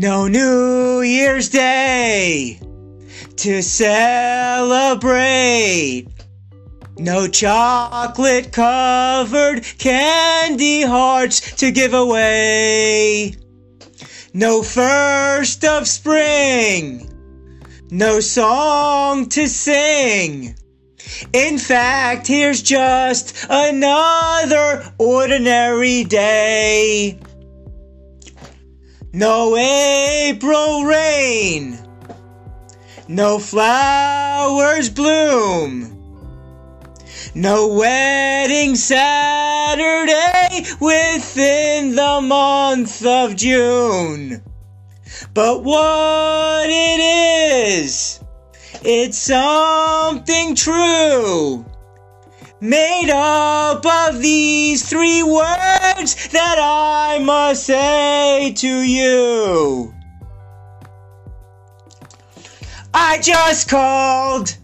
No New Year's Day to celebrate. No chocolate covered candy hearts to give away. No first of spring. No song to sing. In fact, here's just another ordinary day. No April rain. No flowers bloom. No wedding Saturday within the month of June. But what it is, it's something true. Made up of these three words that I must say to you. I just called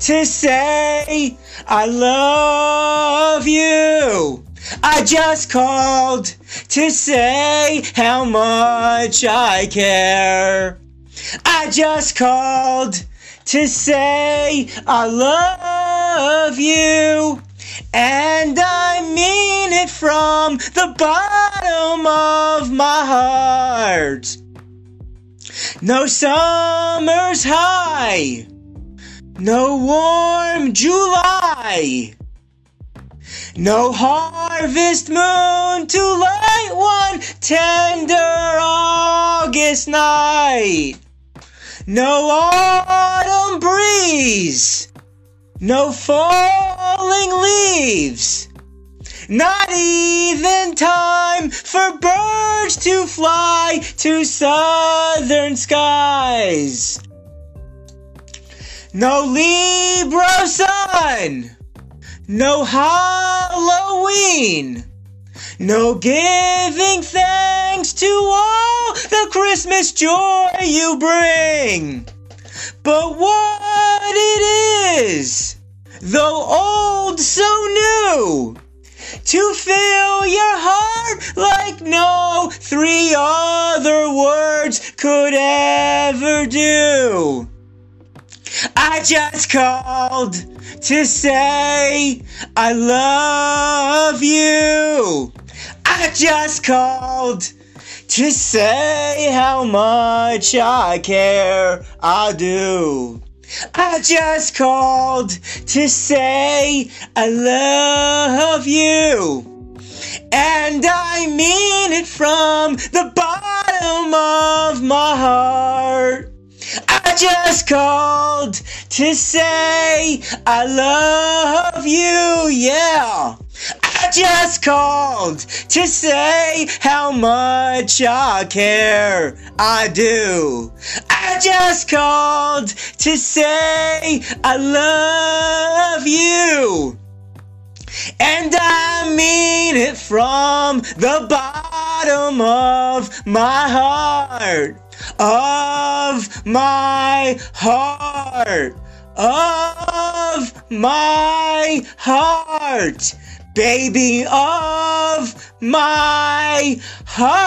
to say I love you. I just called to say how much I care. I just called to say I love you. And I it from the bottom of my heart. No summer's high. No warm July. No harvest moon to light one tender August night. No autumn breeze. No falling leaves. Not even time for birds to fly to southern skies. No Libra sun. No Halloween. No giving thanks to all the Christmas joy you bring. But what it is, though old so new, to fill your heart like no three other words could ever do. I just called to say I love you. I just called to say how much I care. I do. I just called to say I love you. And I mean it from the bottom of my heart. I just called to say I love you, just called to say how much I care. I do. I just called to say I love you. And I mean it from the bottom of my heart of my heart, of my heart, baby of my heart.